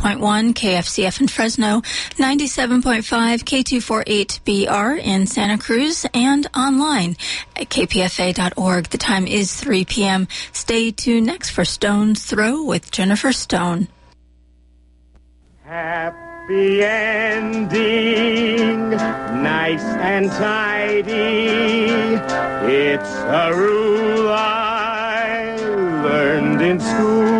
106.1 KFCF in Fresno, 97.5 K248BR in Santa Cruz, and online at kpfa.org. The time is 3 p.m. Stay tuned next for Stone's Throw with Jennifer Stone. Happy ending, nice and tidy. It's a rule I learned in school.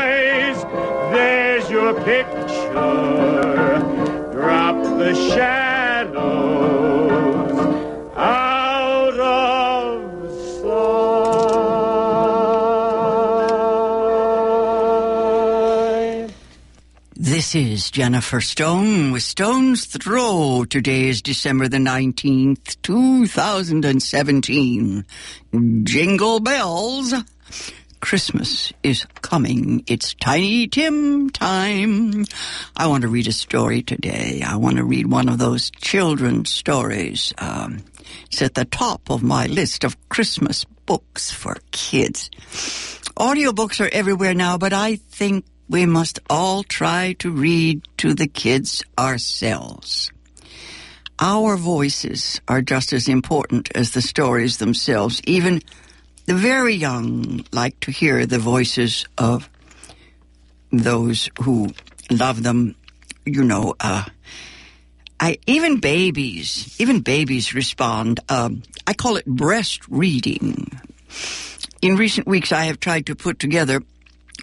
Your picture. Drop the shadows out of sight. This is Jennifer Stone with Stone's Throw. Today is December the 19th, 2017. Jingle bells. Christmas is coming. It's Tiny Tim time. I want to read a story today. I want to read one of those children's stories. Um, it's at the top of my list of Christmas books for kids. Audiobooks are everywhere now, but I think we must all try to read to the kids ourselves. Our voices are just as important as the stories themselves. Even the very young like to hear the voices of those who love them. You know, uh, I even babies, even babies respond. Um, I call it breast reading. In recent weeks, I have tried to put together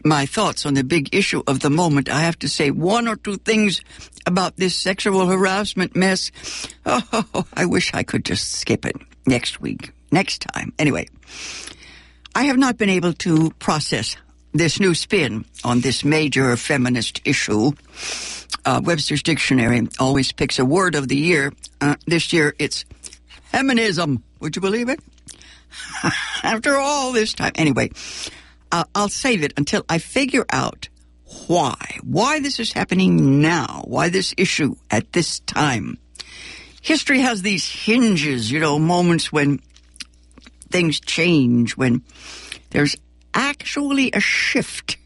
my thoughts on the big issue of the moment. I have to say one or two things about this sexual harassment mess. Oh, I wish I could just skip it next week, next time. Anyway, I have not been able to process this new spin on this major feminist issue. Uh, Webster's Dictionary always picks a word of the year. Uh, this year it's feminism. Would you believe it? After all this time. Anyway, uh, I'll save it until I figure out why. Why this is happening now. Why this issue at this time. History has these hinges, you know, moments when things change, when there's actually a shift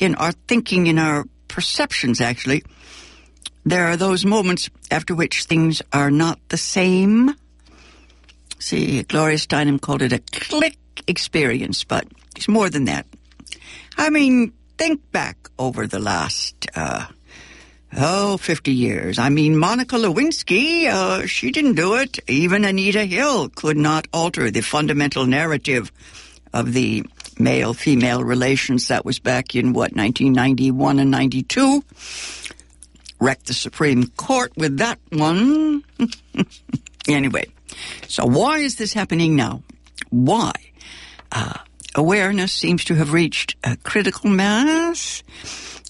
in our thinking, in our perceptions, actually. There are those moments after which things are not the same. See, Gloria Steinem called it a click experience, but it's more than that. I mean, think back over the last, uh, oh, 50 years. I mean, Monica Lewinsky, uh, she didn't do it. Even Anita Hill could not alter the fundamental narrative of the male female relations that was back in what, 1991 and 92. Wrecked the Supreme Court with that one. anyway, so why is this happening now? Why? Uh, awareness seems to have reached a critical mass.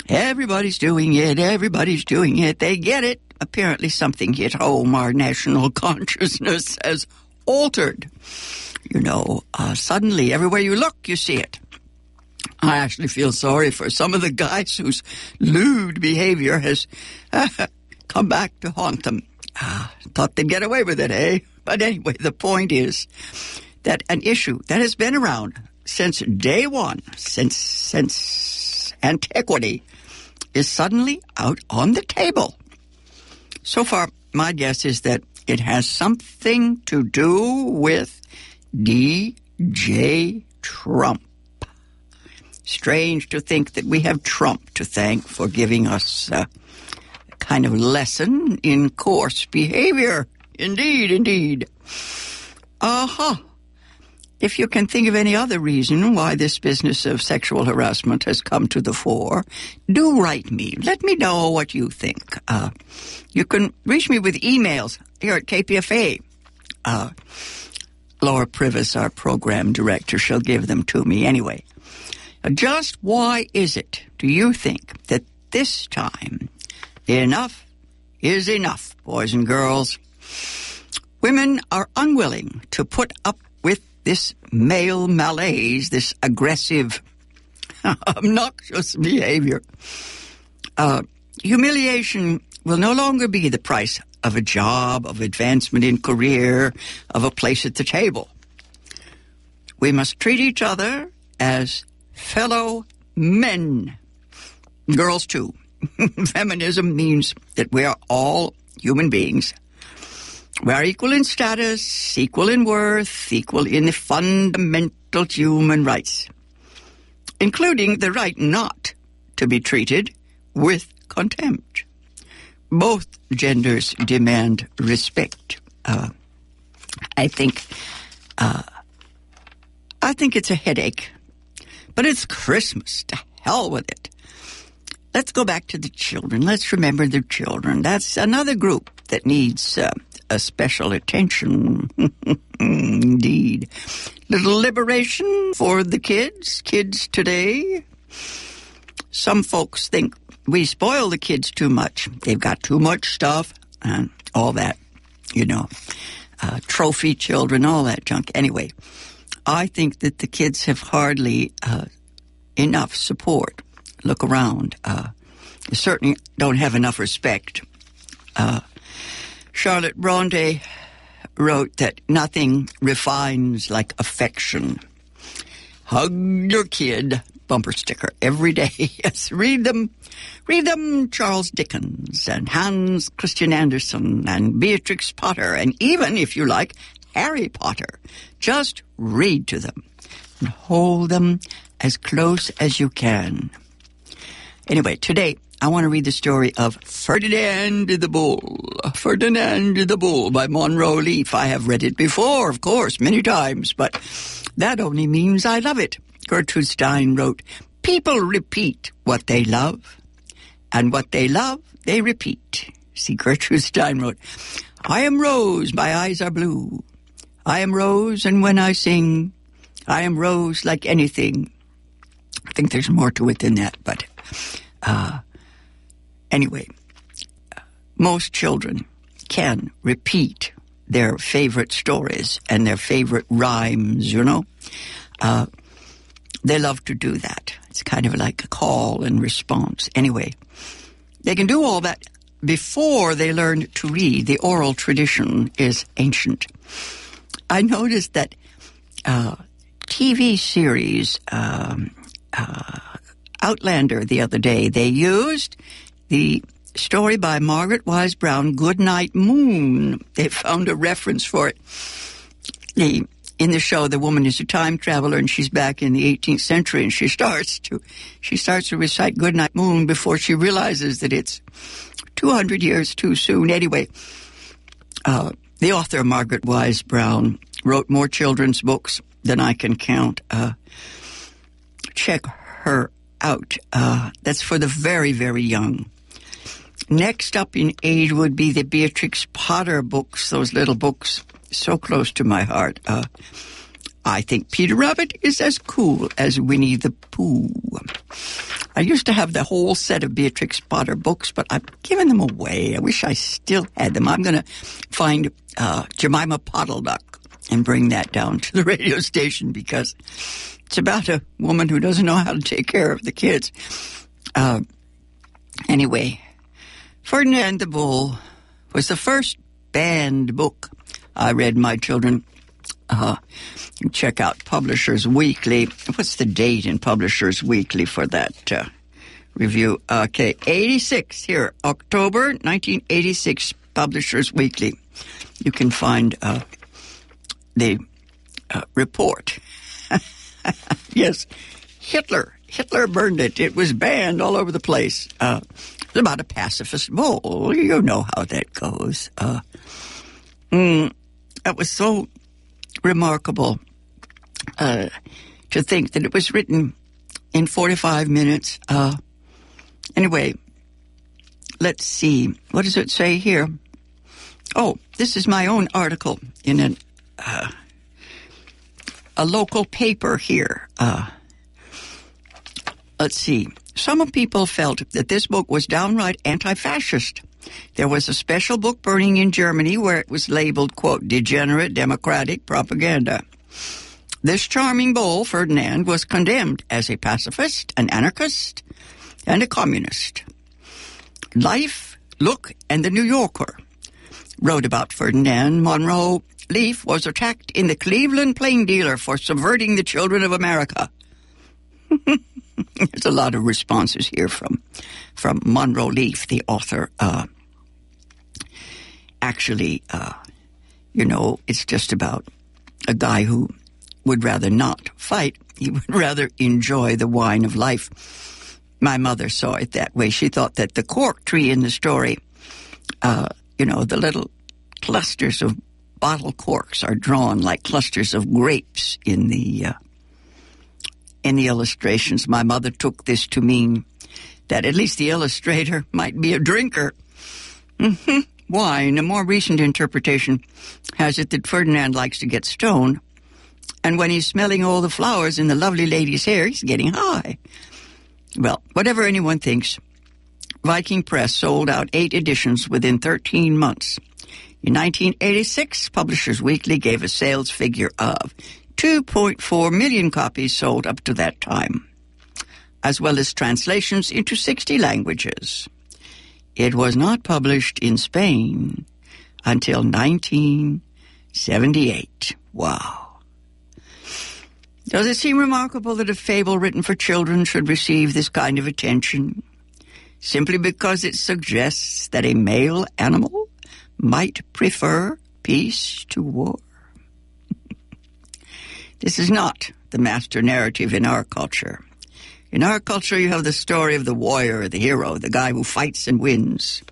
Everybody's doing it. Everybody's doing it. They get it. Apparently, something hit home. Our national consciousness has altered. You know, uh, suddenly, everywhere you look, you see it. I actually feel sorry for some of the guys whose lewd behavior has come back to haunt them. Uh, thought they'd get away with it, eh? But anyway, the point is that an issue that has been around since day one, since since antiquity, is suddenly out on the table. So far, my guess is that it has something to do with DJ Trump. Strange to think that we have Trump to thank for giving us a kind of lesson in coarse behavior. Indeed, indeed. Uh huh. If you can think of any other reason why this business of sexual harassment has come to the fore, do write me. Let me know what you think. Uh, you can reach me with emails here at KPFA. Uh, Laura Prives, our program director, shall give them to me anyway. Uh, Just why is it, do you think, that this time, enough is enough, boys and girls. Women are unwilling to put up this male malaise, this aggressive, obnoxious behavior. Uh, humiliation will no longer be the price of a job, of advancement in career, of a place at the table. We must treat each other as fellow men. Girls, too. Feminism means that we are all human beings. We are equal in status, equal in worth, equal in the fundamental human rights, including the right not to be treated with contempt. Both genders demand respect. Uh, I think, uh, I think it's a headache, but it's Christmas. To hell with it. Let's go back to the children. Let's remember the children. That's another group that needs uh, a special attention. Indeed. Little liberation for the kids, kids today. Some folks think we spoil the kids too much. They've got too much stuff and all that, you know, uh, trophy children, all that junk. Anyway, I think that the kids have hardly uh, enough support. Look around. Uh, certainly don't have enough respect. Uh, Charlotte Bronte wrote that nothing refines like affection. Hug your kid, bumper sticker every day. yes, read them. Read them Charles Dickens and Hans Christian Andersen and Beatrix Potter and even, if you like, Harry Potter. Just read to them and hold them as close as you can. Anyway, today I want to read the story of Ferdinand the Bull. Ferdinand the Bull by Munro Leaf. I have read it before, of course, many times, but that only means I love it. Gertrude Stein wrote, People repeat what they love, and what they love, they repeat. See, Gertrude Stein wrote, I am rose, my eyes are blue. I am rose, and when I sing, I am rose like anything. I think there's more to it than that, but uh, anyway, most children can repeat their favorite stories and their favorite rhymes, you know. Uh, they love to do that. It's kind of like a call and response. Anyway, they can do all that before they learn to read. The oral tradition is ancient. I noticed that uh, TV series um, uh, Outlander the other day, they used the story by Margaret Wise Brown, Goodnight Moon. They found a reference for it. The in the show, the woman is a time traveler and she's back in the 18th century and she starts to, she starts to recite Goodnight Moon before she realizes that it's 200 years too soon. Anyway, uh, the author, Margaret Wise Brown, wrote more children's books than I can count. Uh, check her out. Uh, that's for the very, very young. Next up in age would be the Beatrix Potter books, those little books so close to my heart. Uh, I think Peter Rabbit is as cool as Winnie the Pooh. I used to have the whole set of Beatrix Potter books, but I've given them away. I wish I still had them. I'm going to find uh, Jemima Puddleduck and bring that down to the radio station because it's about a woman who doesn't know how to take care of the kids. Uh, anyway, Ferdinand the Bull was the first banned book I read my children. Uh, check out Publishers Weekly. What's the date in Publishers Weekly for that uh, review? Okay, 86 here, October 1986, Publishers Weekly. You can find uh, the uh, report. yes, Hitler. Hitler burned it. It was banned all over the place. About a pacifist bull. You know how that goes. Uh, mm, that was so remarkable uh, to think that it was written in 45 minutes. Uh, anyway, let's see. What does it say here? Oh, this is my own article in an, uh, a local paper here. Uh, let's see. Some people felt that this book was downright anti-fascist. There was a special book burning in Germany where it was labeled, quote, degenerate democratic propaganda. This charming bull, Ferdinand, was condemned as a pacifist, an anarchist, and a communist. Life, Look, and the New Yorker wrote about Ferdinand Munro Leaf was attacked in the Cleveland Plain Dealer for subverting the children of America. There's a lot of responses here from from Munro Leaf, the author. Uh, actually, uh, you know, it's just about a guy who would rather not fight. He would rather enjoy the wine of life. My mother saw it that way. She thought that the cork tree in the story, uh, you know, the little clusters of bottle corks are drawn like clusters of grapes in the uh, in the illustrations. My mother took this to mean that at least the illustrator might be a drinker. Mm-hmm. A more recent interpretation, has it that Ferdinand likes to get stoned, and when he's smelling all the flowers in the lovely lady's hair, he's getting high. Well, whatever anyone thinks, Viking Press sold out eight editions within 13 months. In 1986, Publishers Weekly gave a sales figure of 2.4 million copies sold up to that time, as well as translations into 60 languages. It was not published in Spain until 1978. Wow. Does it seem remarkable that a fable written for children should receive this kind of attention? Simply because it suggests that a male animal might prefer peace to war. This is not the master narrative in our culture. In our culture, you have the story of the warrior, the hero, the guy who fights and wins.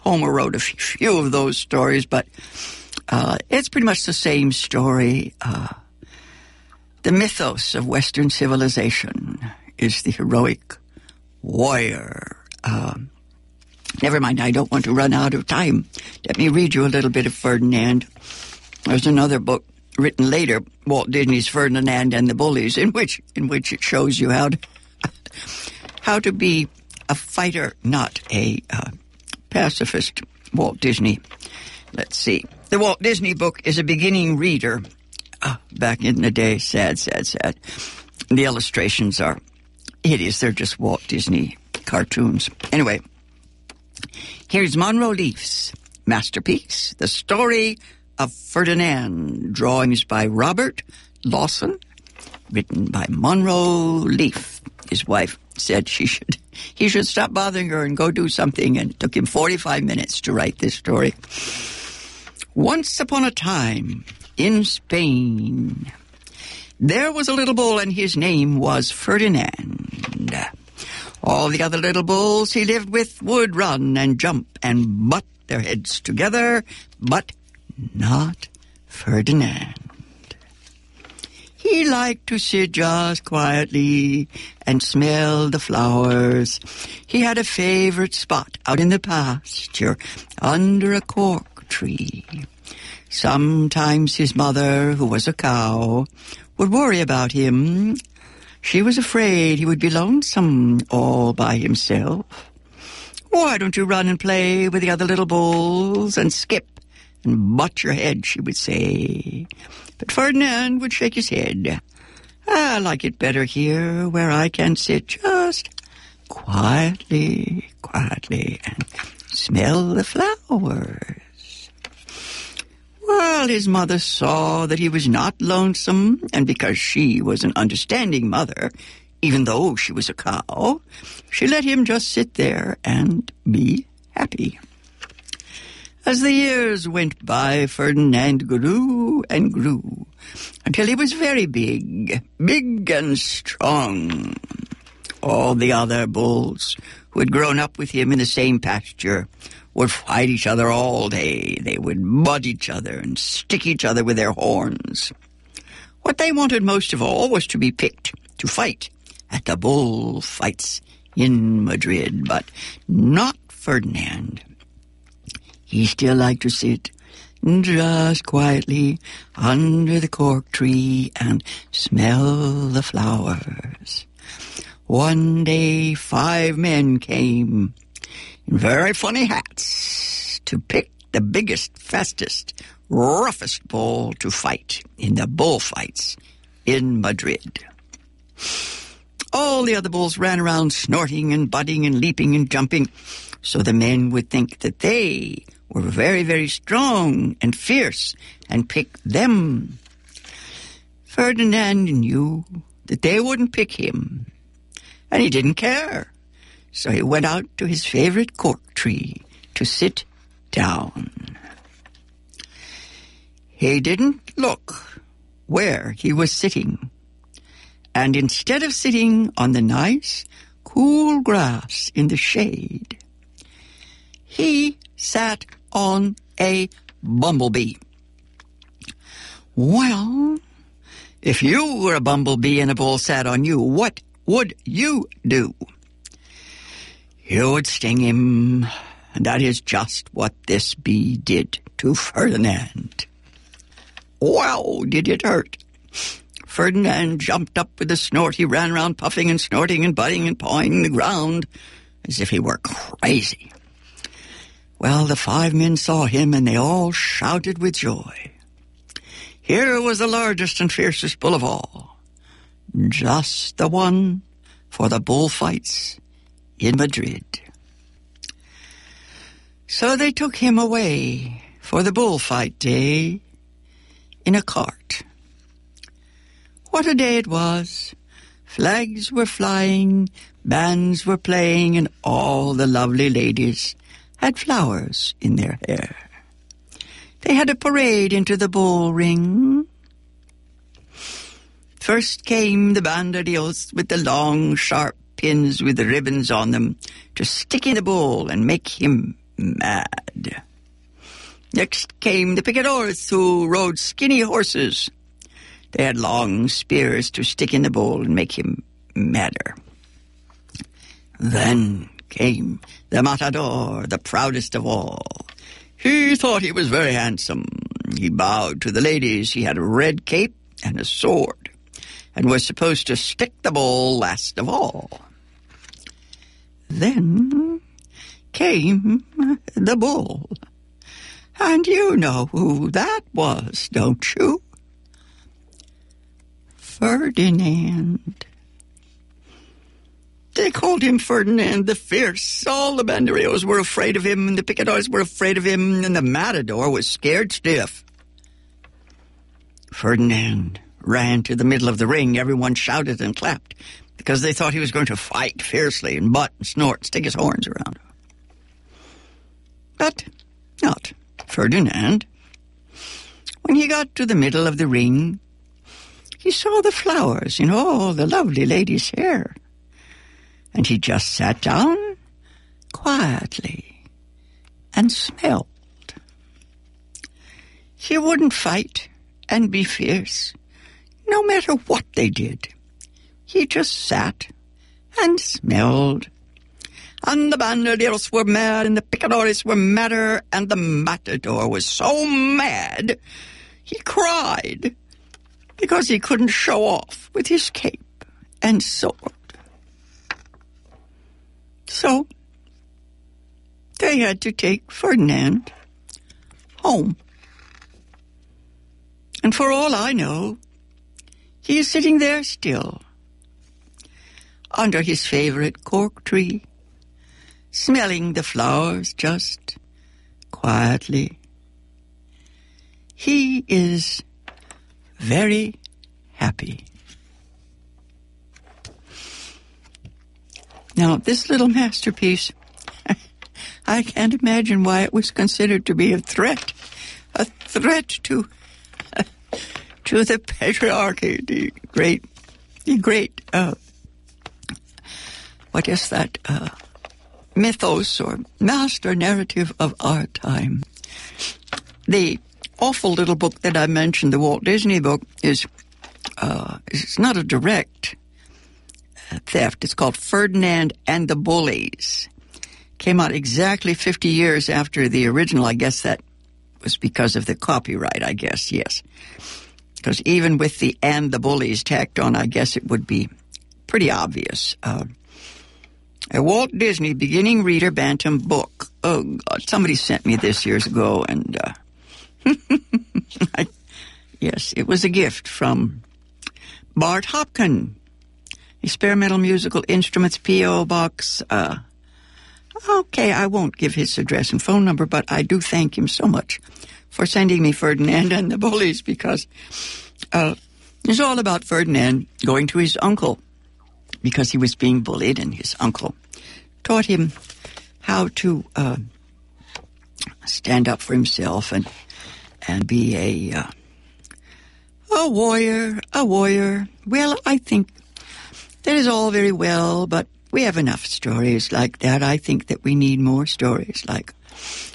Homer wrote a few of those stories, but uh, it's pretty much the same story. Uh, the mythos of Western civilization is the heroic warrior. Um, Never mind, I don't want to run out of time. Let me read you a little bit of Ferdinand. There's another book written later, Walt Disney's Ferdinand and the Bullies, in which in which it shows you how to how to be a fighter, not a uh, pacifist. Walt Disney. Let's see. The Walt Disney book is a beginning reader. Uh, back in the day, sad, sad, sad. The illustrations are hideous. They're just Walt Disney cartoons. Anyway, Here's Munro Leaf's masterpiece, The Story of Ferdinand, drawings by Robert Lawson, written by Munro Leaf. His wife said she should he should stop bothering her and go do something, and it took him 45 minutes to write this story. Once upon a time in Spain, there was a little bull, and his name was Ferdinand. All the other little bulls he lived with would run and jump and butt their heads together, but not Ferdinand. He liked to sit just quietly and smell the flowers. He had a favorite spot out in the pasture under a cork tree. Sometimes his mother, who was a cow, would worry about him she was afraid he would be lonesome all by himself. Why don't you run and play with the other little bulls and skip and butt your head, she would say. But Ferdinand would shake his head. I like it better here where I can sit just quietly, quietly and smell the flowers. Well, his mother saw that he was not lonesome, and because she was an understanding mother, even though she was a cow, she let him just sit there and be happy. As the years went by, Ferdinand grew and grew until he was very big, big and strong. All the other bulls who had grown up with him in the same pasture would fight each other all day. They would butt each other and stick each other with their horns. What they wanted most of all was to be picked to fight at the bull fights in Madrid, but not Ferdinand. He still liked to sit just quietly under the cork tree and smell the flowers. One day, five men came in very funny hats to pick the biggest, fastest, roughest bull to fight in the bullfights in Madrid. All the other bulls ran around snorting and butting and leaping and jumping, so the men would think that they were very, very strong and fierce and pick them. Ferdinand knew that they wouldn't pick him and he didn't care. So he went out to his favorite cork tree to sit down. He didn't look where he was sitting. And instead of sitting on the nice, cool grass in the shade, he sat on a bumblebee. Well, if you were a bumblebee and a bull sat on you, what would you do? You would sting him, and that is just what this bee did to Ferdinand. Wow, did it hurt! Ferdinand jumped up with a snort. He ran around puffing and snorting and butting and pawing the ground as if he were crazy. Well, the five men saw him and they all shouted with joy. Here was the largest and fiercest bull of all just the one for the bullfights in Madrid. So they took him away for the bullfight day in a cart. What a day it was! Flags were flying, bands were playing, and all the lovely ladies had flowers in their hair. They had a parade into the bull ring First came the banderillos with the long, sharp pins with the ribbons on them to stick in the bull and make him mad. Next came the picadors who rode skinny horses. They had long spears to stick in the bull and make him madder. Then came the matador, the proudest of all. He thought he was very handsome. He bowed to the ladies. He had a red cape and a sword and was supposed to stick the bull last of all. Then came the bull. And you know who that was, don't you? Ferdinand. They called him Ferdinand the Fierce. All the banderillos were afraid of him, and the picadors were afraid of him, and the matador was scared stiff. Ferdinand ran to the middle of the ring, everyone shouted and clapped because they thought he was going to fight fiercely and butt and snort, and stick his horns around. But not Ferdinand. When he got to the middle of the ring, he saw the flowers in all the lovely lady's hair. And he just sat down quietly and smelled. He wouldn't fight and be fierce no matter what they did. He just sat and smelled. And the bandoleros were mad, and the picadores were madder, and the matador was so mad he cried because he couldn't show off with his cape and sword. So they had to take Ferdinand home. And for all I know, he is sitting there still, under his favorite cork tree, smelling the flowers just quietly. He is very happy. Now, this little masterpiece, I can't imagine why it was considered to be a threat, a threat to to the patriarchy, the great, the great, uh, what is that, uh, mythos or master narrative of our time. The awful little book that I mentioned, the Walt Disney book, is, uh, it's not a direct theft. It's called Ferdinand and the Bullies. Came out exactly 50 years after the original. I guess that was because of the copyright, I guess, yes. Because even with the and the bullies tacked on, I guess it would be pretty obvious. Uh, a Walt Disney beginning reader Bantam book. Oh, God, somebody sent me this years ago, and uh, I, yes, it was a gift from Bart Hopkin. Experimental Musical Instruments P.O. Box. Uh, okay, I won't give his address and phone number, but I do thank him so much for sending me Ferdinand and the Bullies because uh, it's all about Ferdinand going to his uncle because he was being bullied, and his uncle taught him how to uh, stand up for himself and and be a uh, a warrior, a warrior. Well, I think that is all very well, but we have enough stories like that. I think that we need more stories like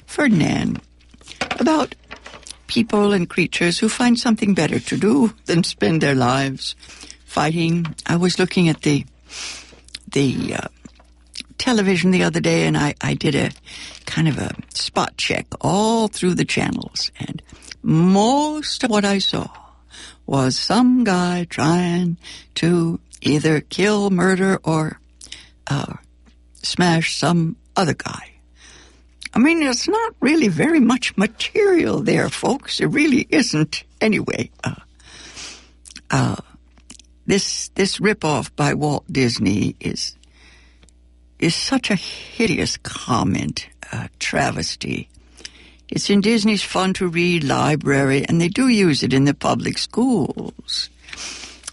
Ferdinand about people and creatures who find something better to do than spend their lives fighting. I was looking at the the uh, television the other day, and I, I did a kind of a spot check all through the channels, and most of what I saw was some guy trying to either kill, murder, or uh, smash some other guy. I mean, it's not really very much material there, folks. It really isn't. Anyway, uh, uh, this this ripoff by Walt Disney is is such a hideous comment, a travesty. It's in Disney's fun to read library, and they do use it in the public schools.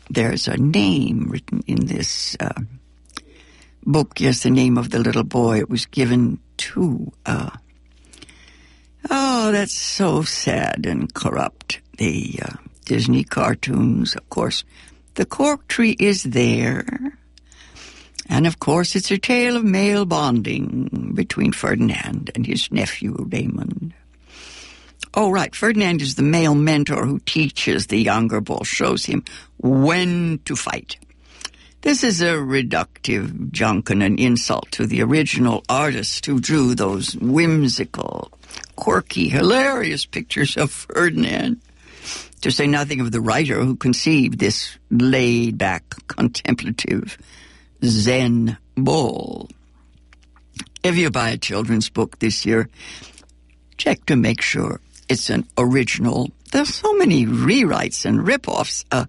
There's a name written in this uh, book. Yes, the name of the little boy. It was given to. Uh, oh, that's so sad and corrupt. The uh, Disney cartoons, of course, the cork tree is there. And of course, it's a tale of male bonding between Ferdinand and his nephew Raymond. Oh, right. Ferdinand is the male mentor who teaches the younger bull, shows him when to fight. This is a reductive junk and an insult to the original artist who drew those whimsical, quirky, hilarious pictures of Ferdinand to say nothing of the writer who conceived this laid back, contemplative Zen bull. If you buy a children's book this year, check to make sure it's an original. There's so many rewrites and ripoffs. Uh,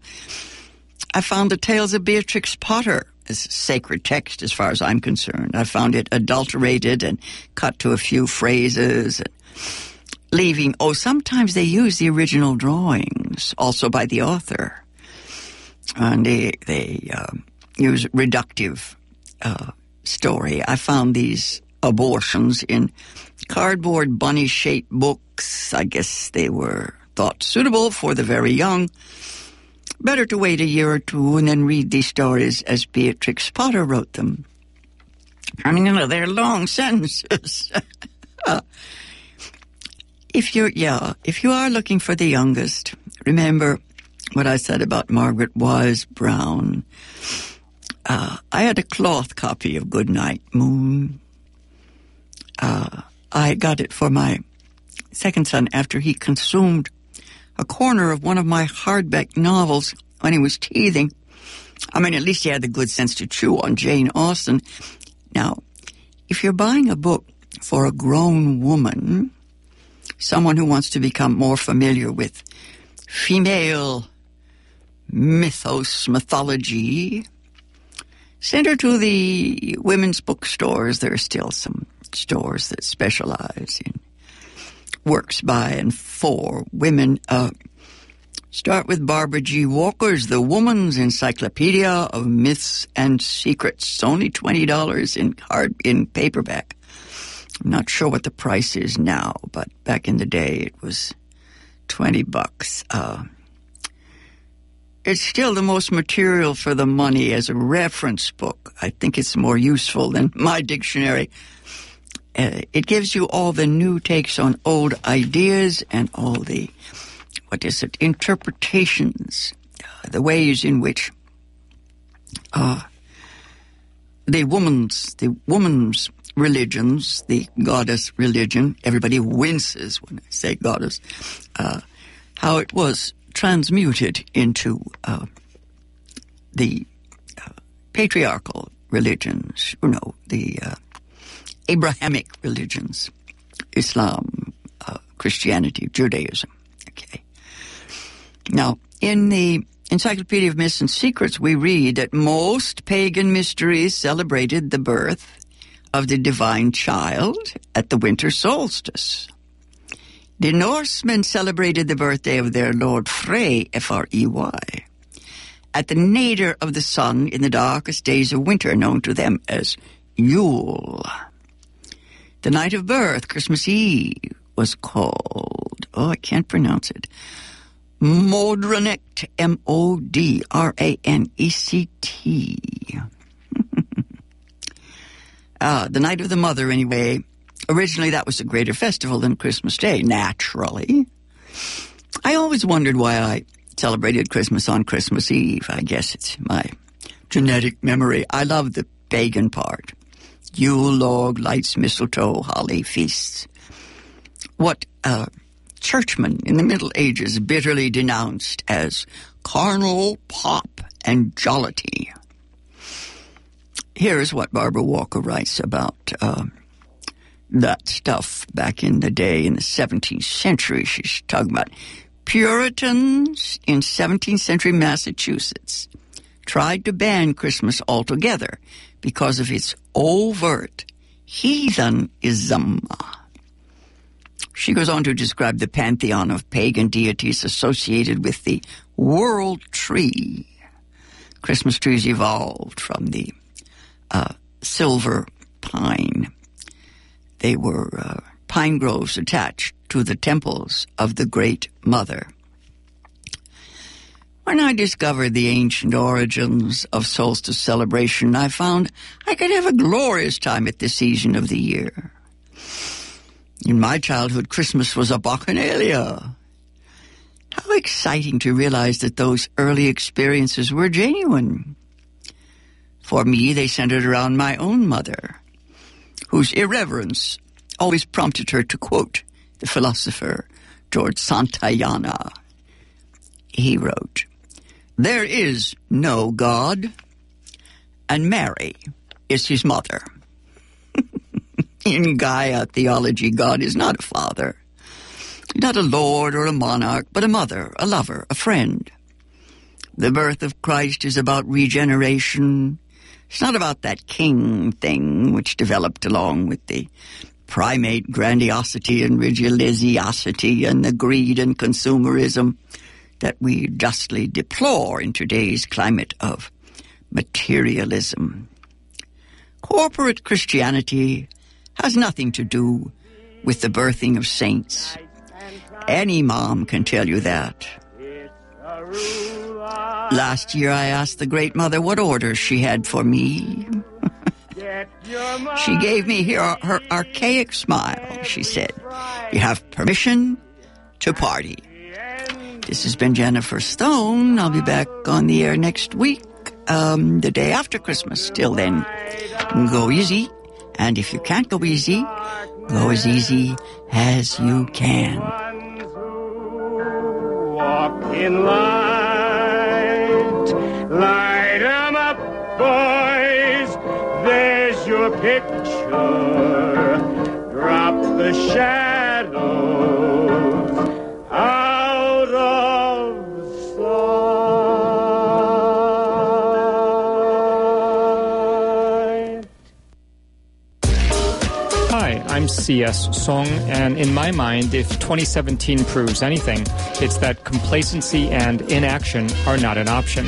I found the Tales of Beatrix Potter as sacred text as far as I'm concerned. I found it adulterated and cut to a few phrases. And, leaving. Oh, sometimes they use the original drawings, also by the author, and they they uh, use reductive uh, story. I found these abortions in cardboard bunny-shaped books. I guess they were thought suitable for the very young. Better to wait a year or two and then read these stories as Beatrix Potter wrote them. I mean, you know, they're long sentences. If you're, yeah, if you are looking for the youngest, remember what I said about Margaret Wise Brown. Uh, I had a cloth copy of Goodnight Moon. Uh, I got it for my second son after he consumed a corner of one of my hardback novels when he was teething. I mean, at least he had the good sense to chew on Jane Austen. Now, if you're buying a book for a grown woman, someone who wants to become more familiar with female mythos, mythology, send her to the women's bookstores. There are still some stores that specialize in works by and for women. Uh, start with Barbara G. Walker's The Woman's Encyclopedia of Myths and Secrets. It's only $20 in hard in paperback. I'm not sure what the price is now, but back in the day it was 20 bucks. Uh, it's still the most material for the money as a reference book. I think it's more useful than my dictionary. Uh, it gives you all the new takes on old ideas and all the, what is it, interpretations, uh, the ways in which uh, the woman's, the woman's religions, the goddess religion, everybody winces when I say goddess, uh, how it was transmuted into uh, the uh, patriarchal religions, you know, the Abrahamic religions, Islam, uh, Christianity, Judaism. Okay. Now, in the Encyclopedia of Myths and Secrets, we read that most pagan mysteries celebrated the birth of the divine child at the winter solstice. The Norsemen celebrated the birthday of their lord Frey, F-R-E-Y, at the nadir of the sun in the darkest days of winter, known to them as Yule. The night of birth, Christmas Eve, was called, oh, I can't pronounce it, Modranect, M-O-D-R-A-N-E-C-T. uh, the night of the mother, anyway. Originally, that was a greater festival than Christmas Day, naturally. I always wondered why I celebrated Christmas on Christmas Eve. I guess it's my genetic memory. I love the pagan part. Yule log, lights, mistletoe, holly, feasts. What, uh, churchmen in the Middle Ages bitterly denounced as carnal pop and jollity. Here's what Barbara Walker writes about uh, that stuff back in the day in the 17th century. She's talking about Puritans in 17th century Massachusetts tried to ban Christmas altogether because of its overt heathenism. She goes on to describe the pantheon of pagan deities associated with the world tree. Christmas trees evolved from the uh, silver pine. They were uh, pine groves attached to the temples of the Great Mother. When I discovered the ancient origins of solstice celebration, I found I could have a glorious time at this season of the year. In my childhood, Christmas was a bacchanalia. How exciting to realize that those early experiences were genuine. For me, they centered around my own mother, whose irreverence always prompted her to quote the philosopher George Santayana. He wrote, There is no God, and Mary is his mother. In Gaia theology, God is not a father, not a lord or a monarch, but a mother, a lover, a friend. The birth of Christ is about regeneration. It's not about that king thing which developed along with the primate grandiosity and religiosity and the greed and consumerism that we justly deplore in today's climate of materialism. Corporate Christianity has nothing to do with the birthing of saints. Any mom can tell you that. Last year I asked the Great Mother what orders she had for me. she gave me her, her archaic smile. She said, You have permission to party. This has been Jennifer Stone. I'll be back on the air next week, um, the day after Christmas. Till then, go easy. And if you can't go easy, go as easy as you can. Walk in light, light up, boys. There's your picture. Drop the shadows Hi, I'm CS Soong, and in my mind, if 2017 proves anything, it's that complacency and inaction are not an option.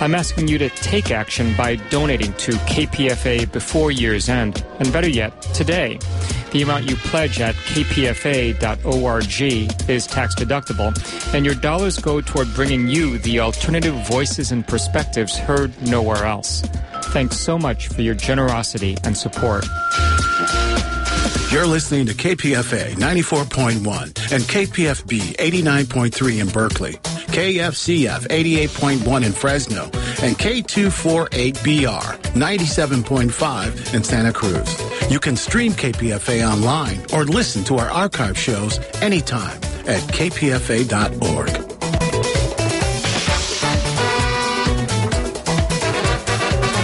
I'm asking you to take action by donating to KPFA before year's end, and better yet, today. The amount you pledge at kpfa.org is tax deductible, and your dollars go toward bringing you the alternative voices and perspectives heard nowhere else. Thanks so much for your generosity and support. You're listening to KPFA 94.1 and KPFB 89.3 in Berkeley, KFCF 88.1 in Fresno, and K248BR 97.5 in Santa Cruz. You can stream KPFA online or listen to our archive shows anytime at kpfa.org.